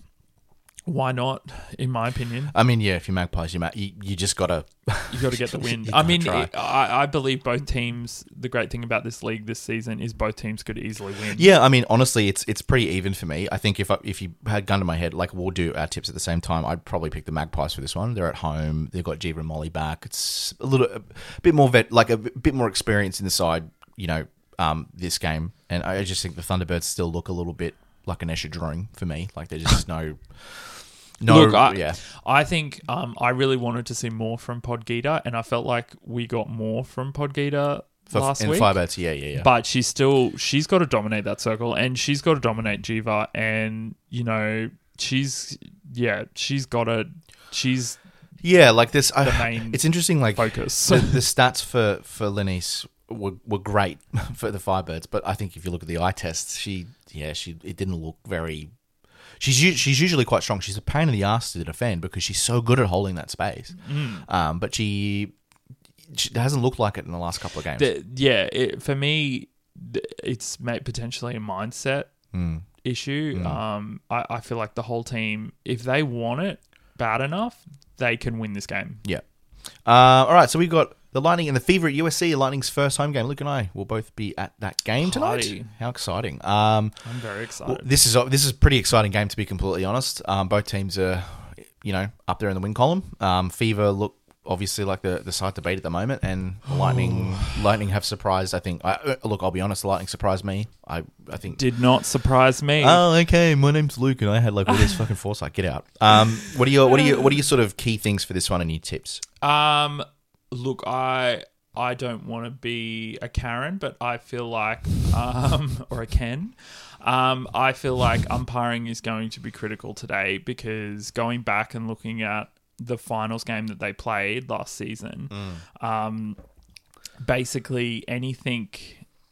Speaker 2: why not? In my opinion,
Speaker 1: I mean, yeah, if you're Magpies, you ma- you, you just gotta.
Speaker 2: you got to get the (laughs) win. I mean, it- I, I believe both teams. The great thing about this league this season is both teams could easily win.
Speaker 1: Yeah, I mean, honestly, it's it's pretty even for me. I think if I, if you had gun to my head, like we'll do our tips at the same time, I'd probably pick the Magpies for this one. They're at home. They've got Geva and Molly back. It's a little a bit more vet, like a bit more experience in the side. You know, um, this game, and I just think the Thunderbirds still look a little bit like an Escher drawing for me. Like there's just no, no,
Speaker 2: Look, I,
Speaker 1: yeah,
Speaker 2: I think um, I really wanted to see more from Potgieter, and I felt like we got more from Potgieter
Speaker 1: for,
Speaker 2: last
Speaker 1: in
Speaker 2: week.
Speaker 1: Firebirds, yeah, yeah, yeah.
Speaker 2: But she's still she's got to dominate that circle, and she's got to dominate Geva, and you know she's yeah she's got to she's
Speaker 1: yeah, like this. I,
Speaker 2: the main
Speaker 1: it's interesting, like
Speaker 2: focus.
Speaker 1: the, (laughs) the stats for for Lenize were, were great (laughs) for the Firebirds, but I think if you look at the eye tests, she yeah she it didn't look very. She's she's usually quite strong. She's a pain in the ass to defend because she's so good at holding that space.
Speaker 2: Mm.
Speaker 1: Um, but she, she hasn't looked like it in the last couple of games.
Speaker 2: The- yeah, it, for me, it's potentially a mindset
Speaker 1: Mm.
Speaker 2: issue.
Speaker 1: Mm.
Speaker 2: Um, I, I feel like the whole team, if they want it bad enough, they can win this game.
Speaker 1: Yeah. Uh, all right, so we've got the Lightning and the Fever at USC. Lightning's first home game. Luke and I will both be at that game tonight.
Speaker 2: Party.
Speaker 1: How exciting! Um,
Speaker 2: I'm very
Speaker 1: Well,
Speaker 2: excited.
Speaker 1: this is a, this is a pretty exciting game to be completely honest. Um, both teams are, you know, up there in the win column. Um, Fever look obviously like the the side to beat at the moment, and the (sighs) Lightning Lightning have surprised. I think. I, uh, look, I'll be honest. The Lightning surprised me. I I think.
Speaker 2: Did not surprise me.
Speaker 1: Oh, okay. My name's Luke, and I had like all this (laughs) fucking foresight. Get out. Um, what are your what are your what are your sort of key things for this one and your tips?
Speaker 2: Um, look, I I don't want to be a Karen, but I feel like um (laughs) or a Ken. Um, I feel like umpiring is going to be critical today because going back and looking at the finals game that they played last season, um, basically anything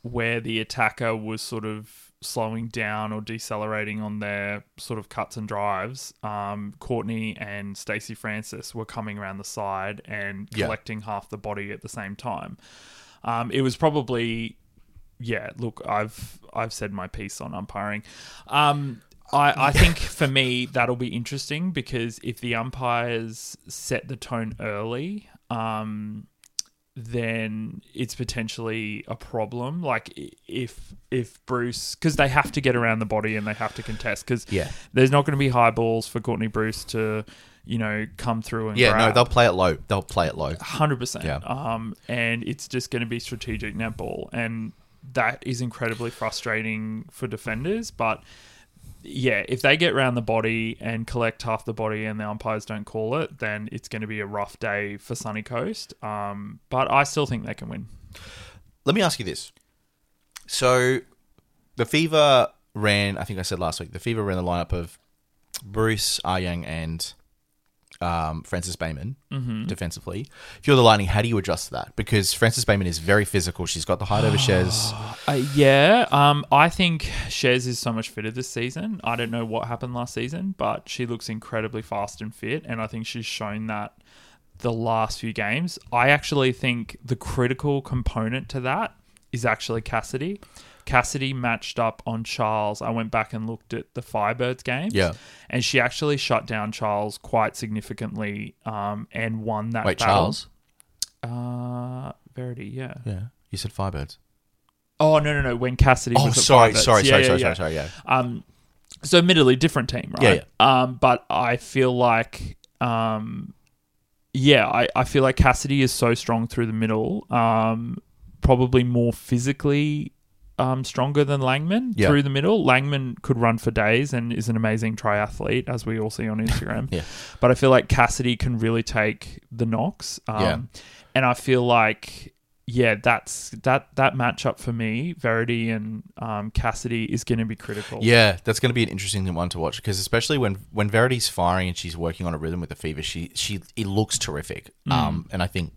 Speaker 2: where the attacker was sort of slowing down or decelerating on their sort of cuts and drives, um, Courtney and Stacey Francis were coming around the side and
Speaker 1: Yeah.
Speaker 2: collecting half the body at the same time. Um, it was probably, yeah. Look, I've I've said my piece on umpiring. Um, I, I (laughs) think for me that'll be interesting because if the umpires set the tone early, um, then it's potentially a problem. Like if if Bruce, because they have to get around the body and they have to contest, because
Speaker 1: Yeah.
Speaker 2: there's not going to be high balls for Courtney Bruce to, you know, come through and
Speaker 1: Yeah, no, they'll play it low. They'll play it low.
Speaker 2: Hundred percent.
Speaker 1: Yeah.
Speaker 2: Um, and it's just going to be strategic netball, and that is incredibly frustrating for defenders. But yeah, if they get round the body and collect half the body, and the umpires don't call it, then it's going to be a rough day for Sunny Coast. Um, but I still think they can win.
Speaker 1: Let me ask you this. So, the Fever ran, I think I said last week, the Fever ran the lineup of Bruce, Aryang, and um, Francis Bayman
Speaker 2: Mm-hmm.
Speaker 1: defensively. If you're the Lightning, how do you adjust to that? Because Francis Bayman is very physical. She's got the height over Shez. (gasps)
Speaker 2: Uh, yeah, um, I think Shez is so much fitter this season. I don't know what happened last season, but she looks incredibly fast and fit, and I think she's shown that the last few games. I actually think the critical component to that is actually Cassidy. Cassidy matched up on Charles. I went back and looked at the Firebirds games.
Speaker 1: Yeah.
Speaker 2: And she actually shut down Charles quite significantly um, and won that
Speaker 1: Wait,
Speaker 2: battle.
Speaker 1: Charles?
Speaker 2: Uh, Verity, yeah.
Speaker 1: Yeah. You said Firebirds.
Speaker 2: Oh, no, no, no. When Cassidy
Speaker 1: Oh,
Speaker 2: was at
Speaker 1: sorry,
Speaker 2: Firebirds.
Speaker 1: sorry,
Speaker 2: Yeah,
Speaker 1: sorry,
Speaker 2: yeah,
Speaker 1: sorry,
Speaker 2: yeah.
Speaker 1: sorry, sorry, yeah.
Speaker 2: Um, So, admittedly, different team,
Speaker 1: Yeah,
Speaker 2: right? Um, but I feel like, um, yeah, I, I feel like Cassidy is so strong through the middle. Um, probably more physically um, stronger than Langman
Speaker 1: Yeah.
Speaker 2: through the middle. Langman could run for days and is an amazing triathlete, as we all see on Instagram. (laughs)
Speaker 1: Yeah.
Speaker 2: But I feel like Cassidy can really take the knocks. Um,
Speaker 1: Yeah.
Speaker 2: And I feel like, yeah, that's that that matchup for me, Verity and um, Cassidy, is going to be critical.
Speaker 1: Yeah, that's going to be an interesting one to watch because especially when when Verity's firing and she's working on a rhythm with the fever, she she it looks terrific.
Speaker 2: Mm.
Speaker 1: Um, and I think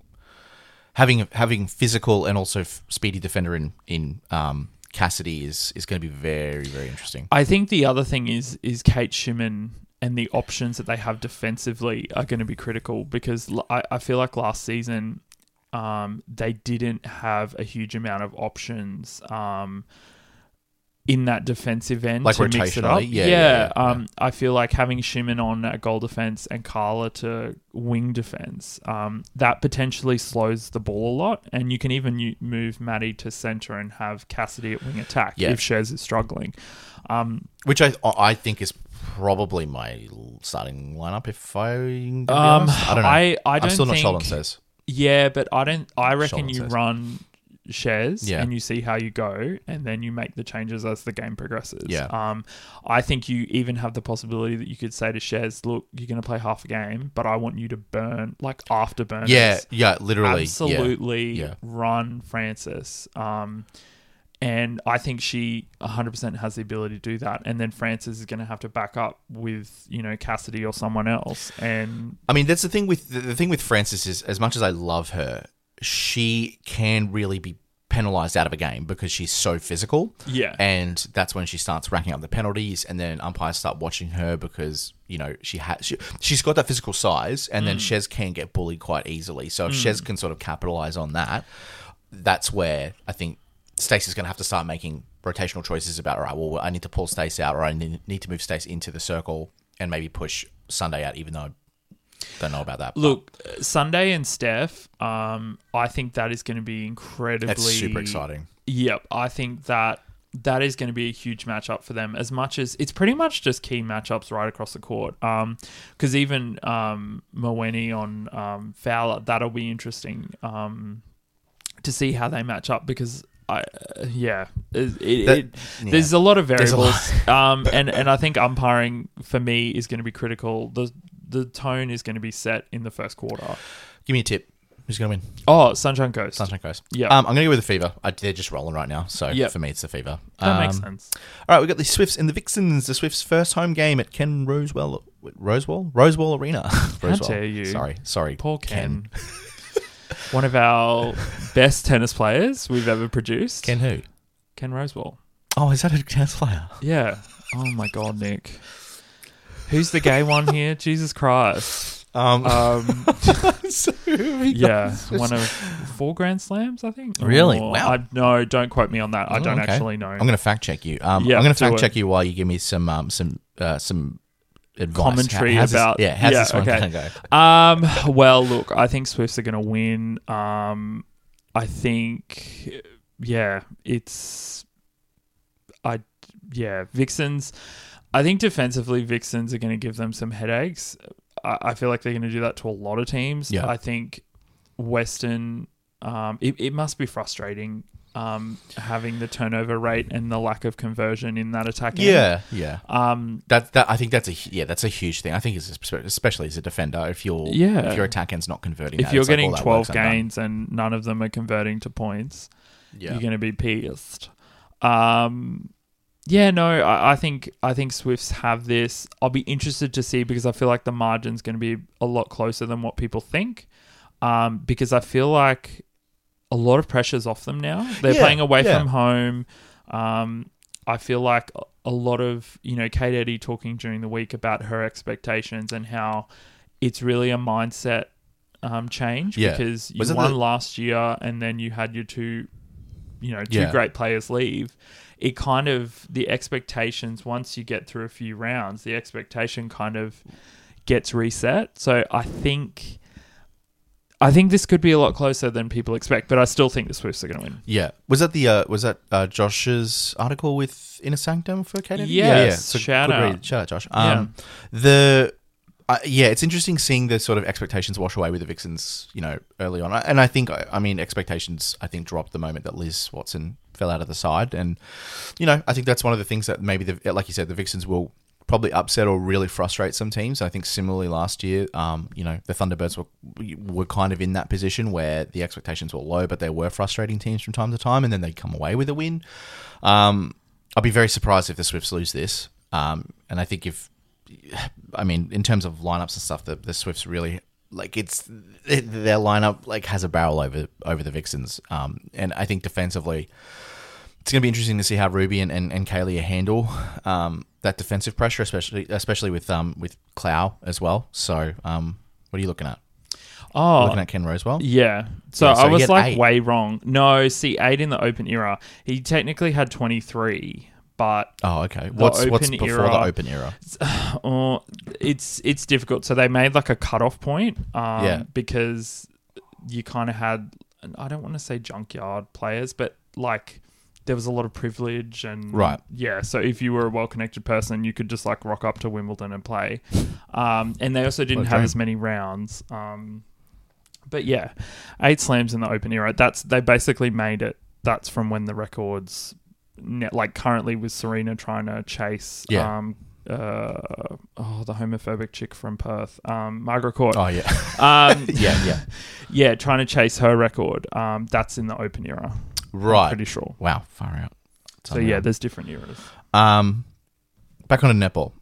Speaker 1: having having physical and also f- speedy defender in in um Cassidy is is going to be very very interesting.
Speaker 2: I think the other thing is is Kate Shimmin and the options that they have defensively are going to be critical because I feel like last season um, they didn't have a huge amount of options um, in that defensive end
Speaker 1: Like
Speaker 2: to mix it up.
Speaker 1: rotationally? Yeah, yeah, yeah,
Speaker 2: um, I feel like having Shimmin on at goal defense and Karla to wing defense um, that potentially slows the ball a lot, and you can even move Maddie to center and have Cassidy at wing attack
Speaker 1: Yeah.
Speaker 2: if Shez is struggling. Um,
Speaker 1: Which I I think is probably my starting lineup if I
Speaker 2: Um.
Speaker 1: I don't know.
Speaker 2: I, I don't
Speaker 1: am still
Speaker 2: think,
Speaker 1: not Sheldon says.
Speaker 2: Yeah, but I don't. I reckon
Speaker 1: Sheldon
Speaker 2: you
Speaker 1: says.
Speaker 2: run shares
Speaker 1: Yeah.
Speaker 2: and you see how you go, and then you make the changes as the game progresses.
Speaker 1: Yeah.
Speaker 2: Um, I think you even have the possibility that you could say to shares, "Look, you're going to play half a game, but I want you to burn like after burn.
Speaker 1: Yeah, yeah, literally.
Speaker 2: absolutely
Speaker 1: Yeah.
Speaker 2: run Francis. Um, and I think she 100% has the ability to do that. And then Francis is going to have to back up with, you know, Cassidy or someone else. And
Speaker 1: I mean, that's the thing with the, the thing with Francis is as much as I love her, she can really be penalized out of a game because she's so physical.
Speaker 2: yeah.
Speaker 1: And that's when she starts racking up the penalties, and then umpires start watching her because you know she has she, she's got that physical size, and
Speaker 2: Mm.
Speaker 1: then Shez can get bullied quite easily. So if Shez can sort of capitalize on that, that's where I think Stacey's going to have to start making rotational choices about. All right, well, I need to pull Stace out, or I need, to move Stace into the circle, and maybe push Sunday out, even though don't know about that.
Speaker 2: Look, Sunday and Steph, um, I think that is going to be incredibly
Speaker 1: that's super exciting.
Speaker 2: Yep, I think that that is going to be a huge matchup for them. As much as it's pretty much just key matchups right across the court. Because even um, Moweni on um, Fowler, that'll be interesting um, to see how they match up. Because I, uh, yeah, it, it,
Speaker 1: That-
Speaker 2: it-
Speaker 1: yeah.
Speaker 2: there's a lot of variables. (laughs) um, and and I think umpiring for me is going to be critical. The the tone is going to be set in the first quarter.
Speaker 1: Give me a tip. Who's going to win?
Speaker 2: Oh, Sunshine Coast.
Speaker 1: Sunshine Coast.
Speaker 2: Yeah.
Speaker 1: Um, I'm going to go with the Fever. I, they're just rolling right now, so
Speaker 2: Yep.
Speaker 1: for me, it's the Fever.
Speaker 2: that makes
Speaker 1: Um,
Speaker 2: sense.
Speaker 1: All right, we've got the Swifts and the Vixens. The Swifts' first home game at Ken Rosewall, Rosewall, Rosewall Arena. (laughs) Rosewall.
Speaker 2: dare you.
Speaker 1: Sorry, sorry.
Speaker 2: Poor Ken. One of our best tennis players we've ever produced.
Speaker 1: Ken who?
Speaker 2: Ken Rosewall.
Speaker 1: Oh, is that a tennis player?
Speaker 2: Yeah. Oh my god, Nick. Who's the gay one here? (laughs) Jesus Christ.
Speaker 1: Um,
Speaker 2: Um, (laughs)
Speaker 1: so
Speaker 2: yeah, one of four Grand Slams, I think.
Speaker 1: Really?
Speaker 2: Or-
Speaker 1: Wow.
Speaker 2: I, no, don't quote me on that. I
Speaker 1: Oh,
Speaker 2: don't
Speaker 1: okay.
Speaker 2: actually know.
Speaker 1: I'm going to fact check you. Um,
Speaker 2: Yeah,
Speaker 1: I'm going to fact
Speaker 2: it.
Speaker 1: check you while you give me some um, some uh, some advice.
Speaker 2: Commentary
Speaker 1: How- how's this-
Speaker 2: about-
Speaker 1: yeah. How's
Speaker 2: yeah,
Speaker 1: this one
Speaker 2: okay.
Speaker 1: going to go?
Speaker 2: Um, well, look, I think Swifts are going to win. Um, I think, yeah, it's, I, yeah, Vixens. I think defensively, Vixens are going to give them some headaches. I, I feel like they're going to do that to a lot of teams.
Speaker 1: Yeah.
Speaker 2: I think Western, um, it, it must be frustrating. Um, having the turnover rate and the lack of conversion in that attack. end.
Speaker 1: Yeah, yeah.
Speaker 2: Um,
Speaker 1: That that I think that's a yeah that's a huge thing. I think it's especially as a defender if your
Speaker 2: Yeah.
Speaker 1: if your attack end's not converting.
Speaker 2: if
Speaker 1: that,
Speaker 2: you're
Speaker 1: like
Speaker 2: getting 12
Speaker 1: work's undone.
Speaker 2: gains and none of them are converting to points,
Speaker 1: yeah.
Speaker 2: you're going to be pissed. Um, yeah, no, I, I think I think Swifts have this. I'll be interested to see because I feel like the margin's going to be a lot closer than what people think. Um, because I feel like a lot of pressure's off them now. They're
Speaker 1: Yeah,
Speaker 2: playing away
Speaker 1: yeah.
Speaker 2: from home. Um, I feel like a- lot of you know Kate Eddy talking during the week about her expectations and how it's really a mindset um, change
Speaker 1: Yeah.
Speaker 2: because you
Speaker 1: Was
Speaker 2: won
Speaker 1: the-
Speaker 2: last year and then you had your two you know two
Speaker 1: Yeah.
Speaker 2: great players leave it kind of the expectations once you get through a few rounds the expectation kind of gets reset so i think I think this could be a lot closer than people expect, but I still think the Swifts are going to win.
Speaker 1: Yeah. Was that the uh, was that uh, Josh's article with Inner Sanctum for Katie?
Speaker 2: Yes,
Speaker 1: So
Speaker 2: shout out.
Speaker 1: read. Shout out, Josh. Um, The uh, yeah, it's interesting seeing the sort of expectations wash away with the Vixens, you know, early on. And I think, I mean, expectations, I think, dropped the moment that Liz Watson fell out of the side. And, you know, I think that's one of the things that maybe, the, like you said, the Vixens will probably upset or really frustrate some teams. I think similarly last year, um, you know, the Thunderbirds were were kind of in that position where the expectations were low, but they were frustrating teams from time to time, and then they'd come away with a win. Um, I'd be very surprised if the Swifts lose this. Um, and I think if, I mean, in terms of lineups and stuff, the, the Swifts really like it's their lineup like has a barrel over over the Vixens. Um, and I think defensively, it's going to be interesting to see how Ruby and, and, and Kaylee handle um, that defensive pressure, especially especially with um, with Klau as well. So, um, what are you looking at?
Speaker 2: Oh,
Speaker 1: looking at Ken Rosewall.
Speaker 2: Yeah. So,
Speaker 1: Yeah, so
Speaker 2: I was like
Speaker 1: eight.
Speaker 2: way wrong. No, see, eight in the open era. He technically had 23, but
Speaker 1: Oh, okay. What's what's before
Speaker 2: era-
Speaker 1: the open era? (sighs)
Speaker 2: oh, it's it's difficult. So they made like a cutoff point um,
Speaker 1: Yeah.
Speaker 2: because you kind of had, I don't want to say junkyard players, but like there was a lot of privilege and
Speaker 1: Right.
Speaker 2: yeah so if you were a well-connected person you could just like rock up to wimbledon and play um, and they also didn't have as many rounds um, but yeah eight slams in the open era that's they basically made it that's from when the records like currently with serena trying to chase
Speaker 1: Yeah.
Speaker 2: um, uh, oh the homophobic chick from perth um, margaret court
Speaker 1: Oh, yeah. (laughs)
Speaker 2: um, (laughs)
Speaker 1: yeah, yeah.
Speaker 2: yeah trying to chase her record um, that's in the open era I'm
Speaker 1: Right.
Speaker 2: pretty sure
Speaker 1: Wow, far out.
Speaker 2: so yeah there's different eras
Speaker 1: Um, back on to netball.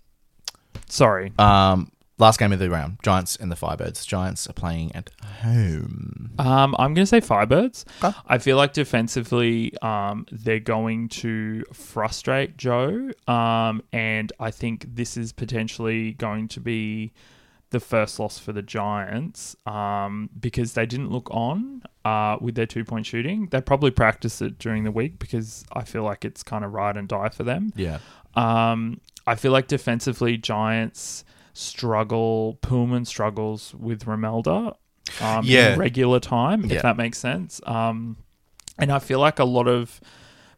Speaker 2: sorry
Speaker 1: Um, last game of the round, Giants and the Firebirds. Giants are playing at home.
Speaker 2: Um, I'm going to say Firebirds.
Speaker 1: Okay.
Speaker 2: I feel like defensively, um, they're going to frustrate Jo. Um, and I think this is potentially going to be the first loss for the Giants um, because they didn't look on uh, with their two point shooting. They probably practiced it during the week because I feel like it's kind of ride and die for them.
Speaker 1: Yeah.
Speaker 2: Um, I feel like defensively, Giants struggle. Poolman struggles with Romelda. Um,
Speaker 1: Yeah.
Speaker 2: in regular time,
Speaker 1: Yeah.
Speaker 2: if that makes sense. Um, and I feel like a lot of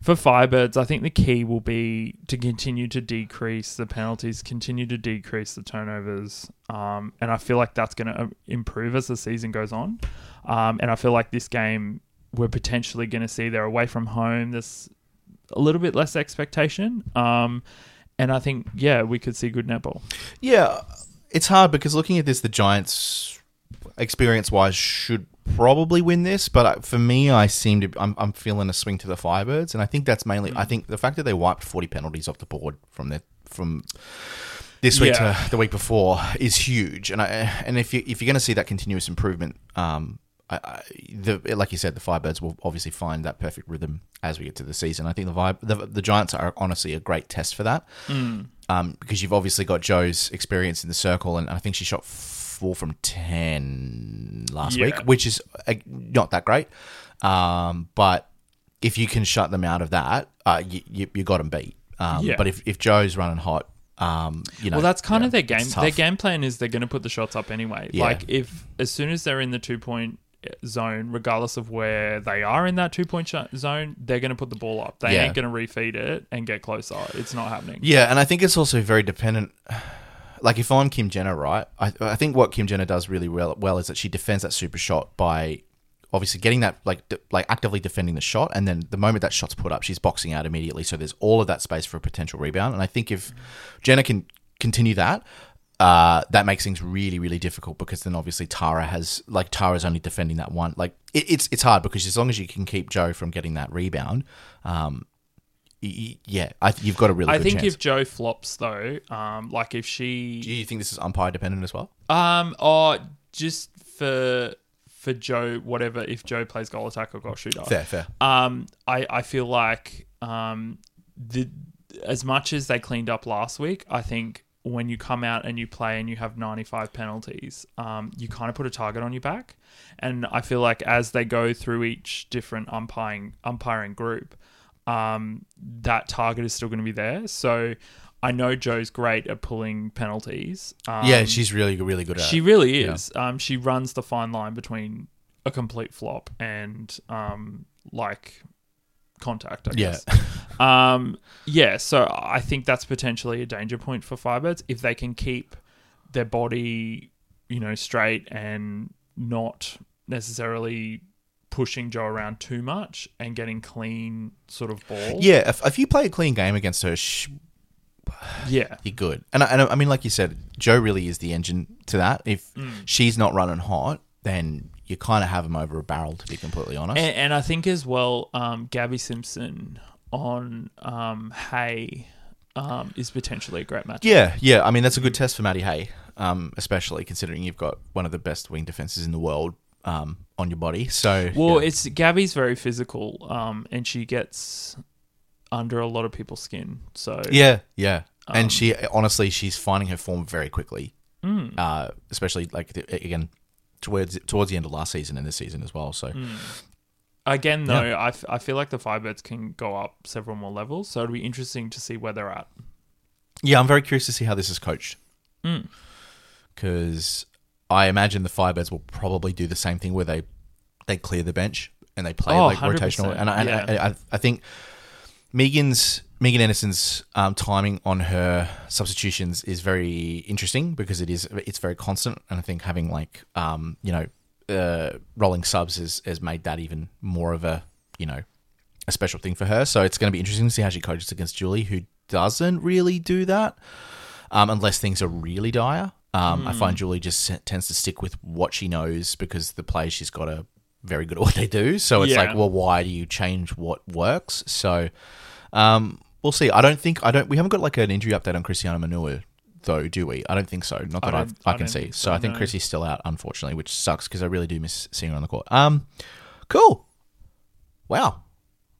Speaker 2: for Firebirds, I think the key will be to continue to decrease the penalties, continue to decrease the turnovers, um, and I feel like that's going to improve as the season goes on. Um, and I feel like this game we're potentially going to see they're away from home. There's a little bit less expectation. Um, and I think, yeah, we could see good netball.
Speaker 1: Yeah, it's hard because looking at this, the Giants, experience wise, should probably win this. But for me, I seem to, I'm, I'm feeling a swing to the Firebirds, and I think that's mainly, I think the fact that they wiped 40 penalties off the board from their from this week
Speaker 2: Yeah.
Speaker 1: to the week before is huge. And I, and if you if you're going to see that continuous improvement, um. I, I, the like you said, the Firebirds will obviously find that perfect rhythm as we get to the season. I think the vibe, the, the Giants are honestly a great test for that um, because you've obviously got Jo's experience in the circle, and I think she shot four from ten last
Speaker 2: Yeah.
Speaker 1: week, which is uh, not that great. Um, but if you can shut them out of that, uh, you, you, you got them beat. Um,
Speaker 2: Yeah.
Speaker 1: But if, if Jo's running hot, um, you know,
Speaker 2: Well, that's kind
Speaker 1: yeah,
Speaker 2: of their game. Their game plan is they're going to put the shots up anyway.
Speaker 1: Yeah.
Speaker 2: Like if as soon as they're in the two point zone, regardless of where they are in that two point sh- zone, they're going to put the ball up. They
Speaker 1: Yeah.
Speaker 2: ain't going to refeed it and get closer. It's not happening.
Speaker 1: Yeah, and I think it's also very dependent. Like if I'm Kim Jenner, right? I, I think what Kim Jenner does really well, well is that she defends that super shot by obviously getting that like de- like actively defending the shot, and then the moment that shot's put up, she's boxing out immediately. So there's all of that space for a potential rebound. And I think if Jenner can continue that. Uh, that makes things really, really difficult because then obviously Tara has like Tara's only defending that one. Like it, it's it's hard because as long as you can keep Jo from getting that rebound, um, y- yeah, I, you've got a really.
Speaker 2: I think
Speaker 1: chance.
Speaker 2: if Jo flops though, um, like if she
Speaker 1: Do you think this is umpire dependent as well?
Speaker 2: Um, or just for for Jo, whatever. If Jo plays goal attack or goal shooter,
Speaker 1: Fair, fair.
Speaker 2: Um, I I feel like um the as much as they cleaned up last week, I think when you come out and you play and you have 95 penalties, um, you kind of put a target on your back. And I feel like as they go through each different umpiring umpiring group, um, that target is still going to be there. So I know Jo's great at pulling penalties. Um,
Speaker 1: yeah, she's really, really good at it.
Speaker 2: she
Speaker 1: it.
Speaker 2: really is. Um, she runs the fine line between a complete flop and um, like contact. I
Speaker 1: Yeah.
Speaker 2: guess. um, yeah. So I think that's potentially a danger point for Firebirds if they can keep their body, you know, straight and not necessarily pushing Jo around too much and getting clean sort of ball.
Speaker 1: Yeah, if, if you play a clean game against her, sh-
Speaker 2: Yeah.
Speaker 1: you're good. And I, and I mean, like you said, Jo really is the engine to that. If
Speaker 2: Mm.
Speaker 1: she's not running hot, then you kind of have him over a barrel, to be completely honest.
Speaker 2: And, and I think as well, um, Gabby Simpson on um, Hay um, is potentially a great match.
Speaker 1: yeah, yeah. I mean, that's a good test for Maddie Hay, um, especially considering you've got one of the best wing defenses in the world um, on your body. So,
Speaker 2: Well,
Speaker 1: yeah.
Speaker 2: it's Gabby's very physical, um, and she gets under a lot of people's skin. So
Speaker 1: yeah, yeah. And she honestly, she's finding her form very quickly.
Speaker 2: Mm.
Speaker 1: uh, especially like the, again towards towards the end of last season and this season as well. So
Speaker 2: Mm. Again, though, I, f- I feel like the Firebirds can go up several more levels, so it'll be interesting to see where they're at.
Speaker 1: yeah, I'm very curious to see how this is coached
Speaker 2: Mm.
Speaker 1: because I imagine the Firebirds will probably do the same thing where they they clear the bench and they play
Speaker 2: Oh,
Speaker 1: like rotational.
Speaker 2: 100%,
Speaker 1: And, I, and
Speaker 2: yeah.
Speaker 1: I, I, I think Megan's Megan Anderson's um, timing on her substitutions is very interesting because it is it's very constant, and I think having like um, you know uh, rolling subs has, has made that even more of a you know a special thing for her. So it's going to be interesting to see how she coaches against Julie, who doesn't really do that um, unless things are really dire. Um, I find Julie just tends to stick with what she knows because the players she's got are very good at what they do. So it's
Speaker 2: Yeah.
Speaker 1: like, well, why do you change what works? So um, we'll see. I don't think I don't. We haven't got like an injury update on Kristiana Manu'a though, do we? I don't think so. Not that I,
Speaker 2: don't-
Speaker 1: I,
Speaker 2: I
Speaker 1: can see. so, I think. Chrissy's still out, unfortunately, which sucks because I really do miss seeing her on the court. Um, cool. Wow.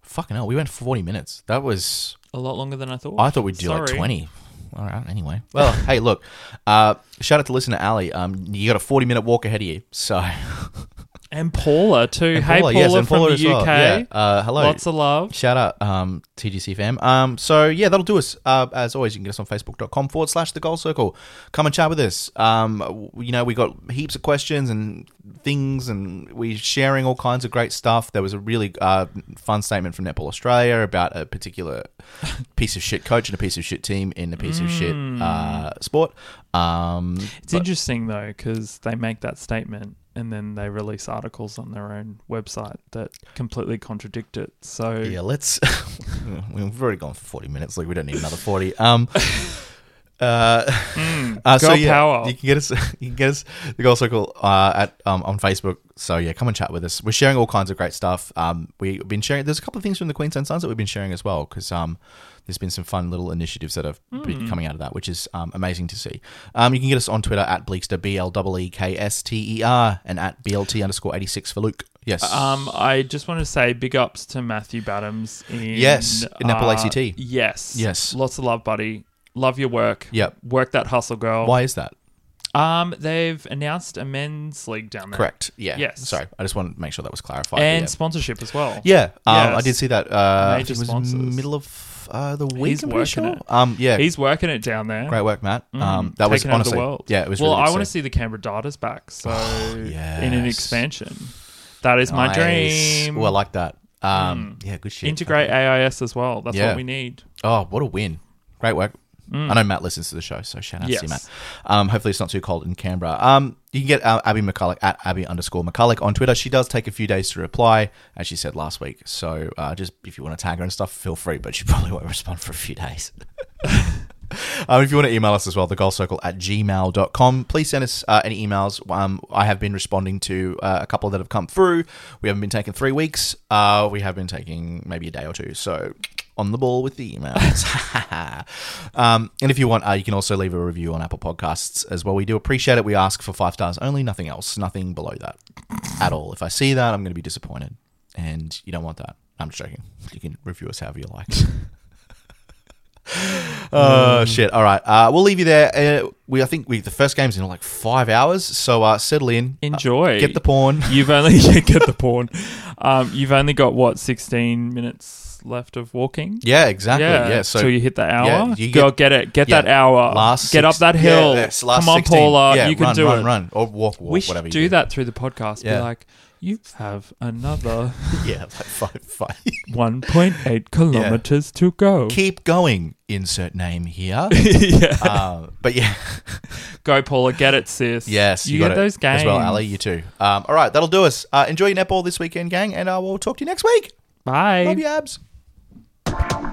Speaker 1: Fucking hell, we went for forty minutes. That was
Speaker 2: A lot longer than I thought.
Speaker 1: I thought we'd do like 20. All right, anyway. Well, hey, look. Uh, shout out to listener Ali. Um, you got a 40 minute walk ahead of you. So, (laughs)
Speaker 2: And Paula, too.
Speaker 1: And
Speaker 2: hey, Paula,
Speaker 1: yes, and
Speaker 2: from
Speaker 1: Paula
Speaker 2: the
Speaker 1: as well.
Speaker 2: UK.
Speaker 1: Yeah. Uh, hello.
Speaker 2: Lots of love.
Speaker 1: Shout out um, TGC fam. Um, so yeah, that'll do us. Uh, as always, you can get us on facebook.com forward slash the goal circle. Come and chat with us. Um, you know, we got heaps of questions and things, and we're sharing all kinds of great stuff. There was a really uh, fun statement from Netball Australia about a particular (laughs) piece of shit coach and a piece of shit team in a piece of shit uh, sport. Um,
Speaker 2: It's
Speaker 1: but-
Speaker 2: interesting, though, because they make that statement and then they release articles on their own website that completely contradict it. So,
Speaker 1: Yeah, let's. (laughs) (laughs) we've already gone for forty minutes. Like we don't need another forty. Um. (laughs) Uh, (laughs) uh, so yeah,
Speaker 2: power.
Speaker 1: you can get us. (laughs) You can get us the Goal Circle uh, at um, on Facebook. So yeah, come and chat with us. We're sharing all kinds of great stuff. Um, we've been sharing. There's a couple of things from the Queensland Suns that we've been sharing as well because um, there's been some fun little initiatives that have been coming out of that, which is um, amazing to see. Um, you can get us on Twitter at Bleekster B L E E K S T E R and at BLT underscore eighty six for Luke. Yes.
Speaker 2: Um, I just want to say big ups to Matthew Badams in
Speaker 1: Yes, in Apple
Speaker 2: uh,
Speaker 1: ACT.
Speaker 2: Yes,
Speaker 1: Yes.
Speaker 2: lots of love, buddy. Love your work.
Speaker 1: Yep.
Speaker 2: work that hustle, girl.
Speaker 1: Why is that?
Speaker 2: Um, they've announced a men's league down there,
Speaker 1: Correct. Yeah.
Speaker 2: Yes.
Speaker 1: Sorry, I just wanted to make sure that was clarified.
Speaker 2: and
Speaker 1: yeah.
Speaker 2: sponsorship as well.
Speaker 1: Yeah, um,
Speaker 2: Yes.
Speaker 1: I did see that. Uh,
Speaker 2: Major
Speaker 1: was
Speaker 2: sponsors.
Speaker 1: middle of uh, the week.
Speaker 2: He's
Speaker 1: I'm
Speaker 2: working
Speaker 1: sure.
Speaker 2: it.
Speaker 1: Um, yeah,
Speaker 2: He's working it down there.
Speaker 1: great work, Matt.
Speaker 2: Mm,
Speaker 1: Um, that was
Speaker 2: taking over
Speaker 1: honestly,
Speaker 2: the world.
Speaker 1: yeah, it was.
Speaker 2: well,
Speaker 1: really
Speaker 2: I want to
Speaker 1: see.
Speaker 2: the Canberra Darters back. So in an expansion, that is my dream.
Speaker 1: Well, I like that. Um, yeah, good shit.
Speaker 2: Integrate AIS as well. That's
Speaker 1: Yeah.
Speaker 2: what we need.
Speaker 1: Oh, what a win! Great work.
Speaker 2: Mm.
Speaker 1: I know Matt listens to the show, so shout out
Speaker 2: Yes.
Speaker 1: to you, Matt. Um, hopefully it's not too cold in Canberra. Um, you can get uh, Abby McCulloch at Abby underscore McCulloch on Twitter. She does take a few days to reply, as she said last week. So uh, just if you want to tag her and stuff, feel free, but she (laughs) probably won't respond for a few days. (laughs) Um, if you want to email us as well, thegoalcircle at gmail.com. Please send us uh, any emails. Um, I have been responding to uh, a couple that have come through. We haven't been taking three weeks. Uh, we have been taking maybe a day or two. So on the ball with the emails. (laughs) um, and if you want, uh, you can also leave a review on Apple Podcasts as well. We do appreciate it. We ask for five stars only, nothing else, nothing below that at all. If I see that, I'm going to be disappointed. And you don't want that. I'm just joking. You can review us however you like. Oh (laughs) shit! All right, uh, we'll leave you there. Uh, we I think we the first game's in like five hours, so uh, settle in,
Speaker 2: Enjoy.
Speaker 1: get the porn.
Speaker 2: You've only yeah, (laughs) get the porn. Um, you've only got what sixteen minutes left of walking.
Speaker 1: Yeah, exactly.
Speaker 2: Yeah,
Speaker 1: Yeah. So
Speaker 2: till you hit the hour.
Speaker 1: yeah, you
Speaker 2: Go
Speaker 1: get-
Speaker 2: get it. Get
Speaker 1: yeah,
Speaker 2: that hour.
Speaker 1: last
Speaker 2: get up that hill.
Speaker 1: last
Speaker 2: Come on,
Speaker 1: 16.
Speaker 2: Paula.
Speaker 1: Yeah,
Speaker 2: you can
Speaker 1: run,
Speaker 2: do
Speaker 1: run,
Speaker 2: it.
Speaker 1: Run or walk, walk
Speaker 2: we
Speaker 1: whatever
Speaker 2: should
Speaker 1: you
Speaker 2: do that through the podcast.
Speaker 1: Yeah.
Speaker 2: Be like, you have another (laughs)
Speaker 1: Yeah, like five, five. (laughs)
Speaker 2: 1.8 kilometers to go.
Speaker 1: Keep going. Insert name here. (laughs)
Speaker 2: yeah.
Speaker 1: uh, but yeah,
Speaker 2: Go, Paula. Get it, sis.
Speaker 1: yes,
Speaker 2: You,
Speaker 1: got
Speaker 2: get those games.
Speaker 1: as well, Ali. You too. Um, all right, that'll do us. Uh, enjoy your netball this weekend, gang, and uh, we'll talk to you next week.
Speaker 2: Bye.
Speaker 1: Love you, abs. Wow.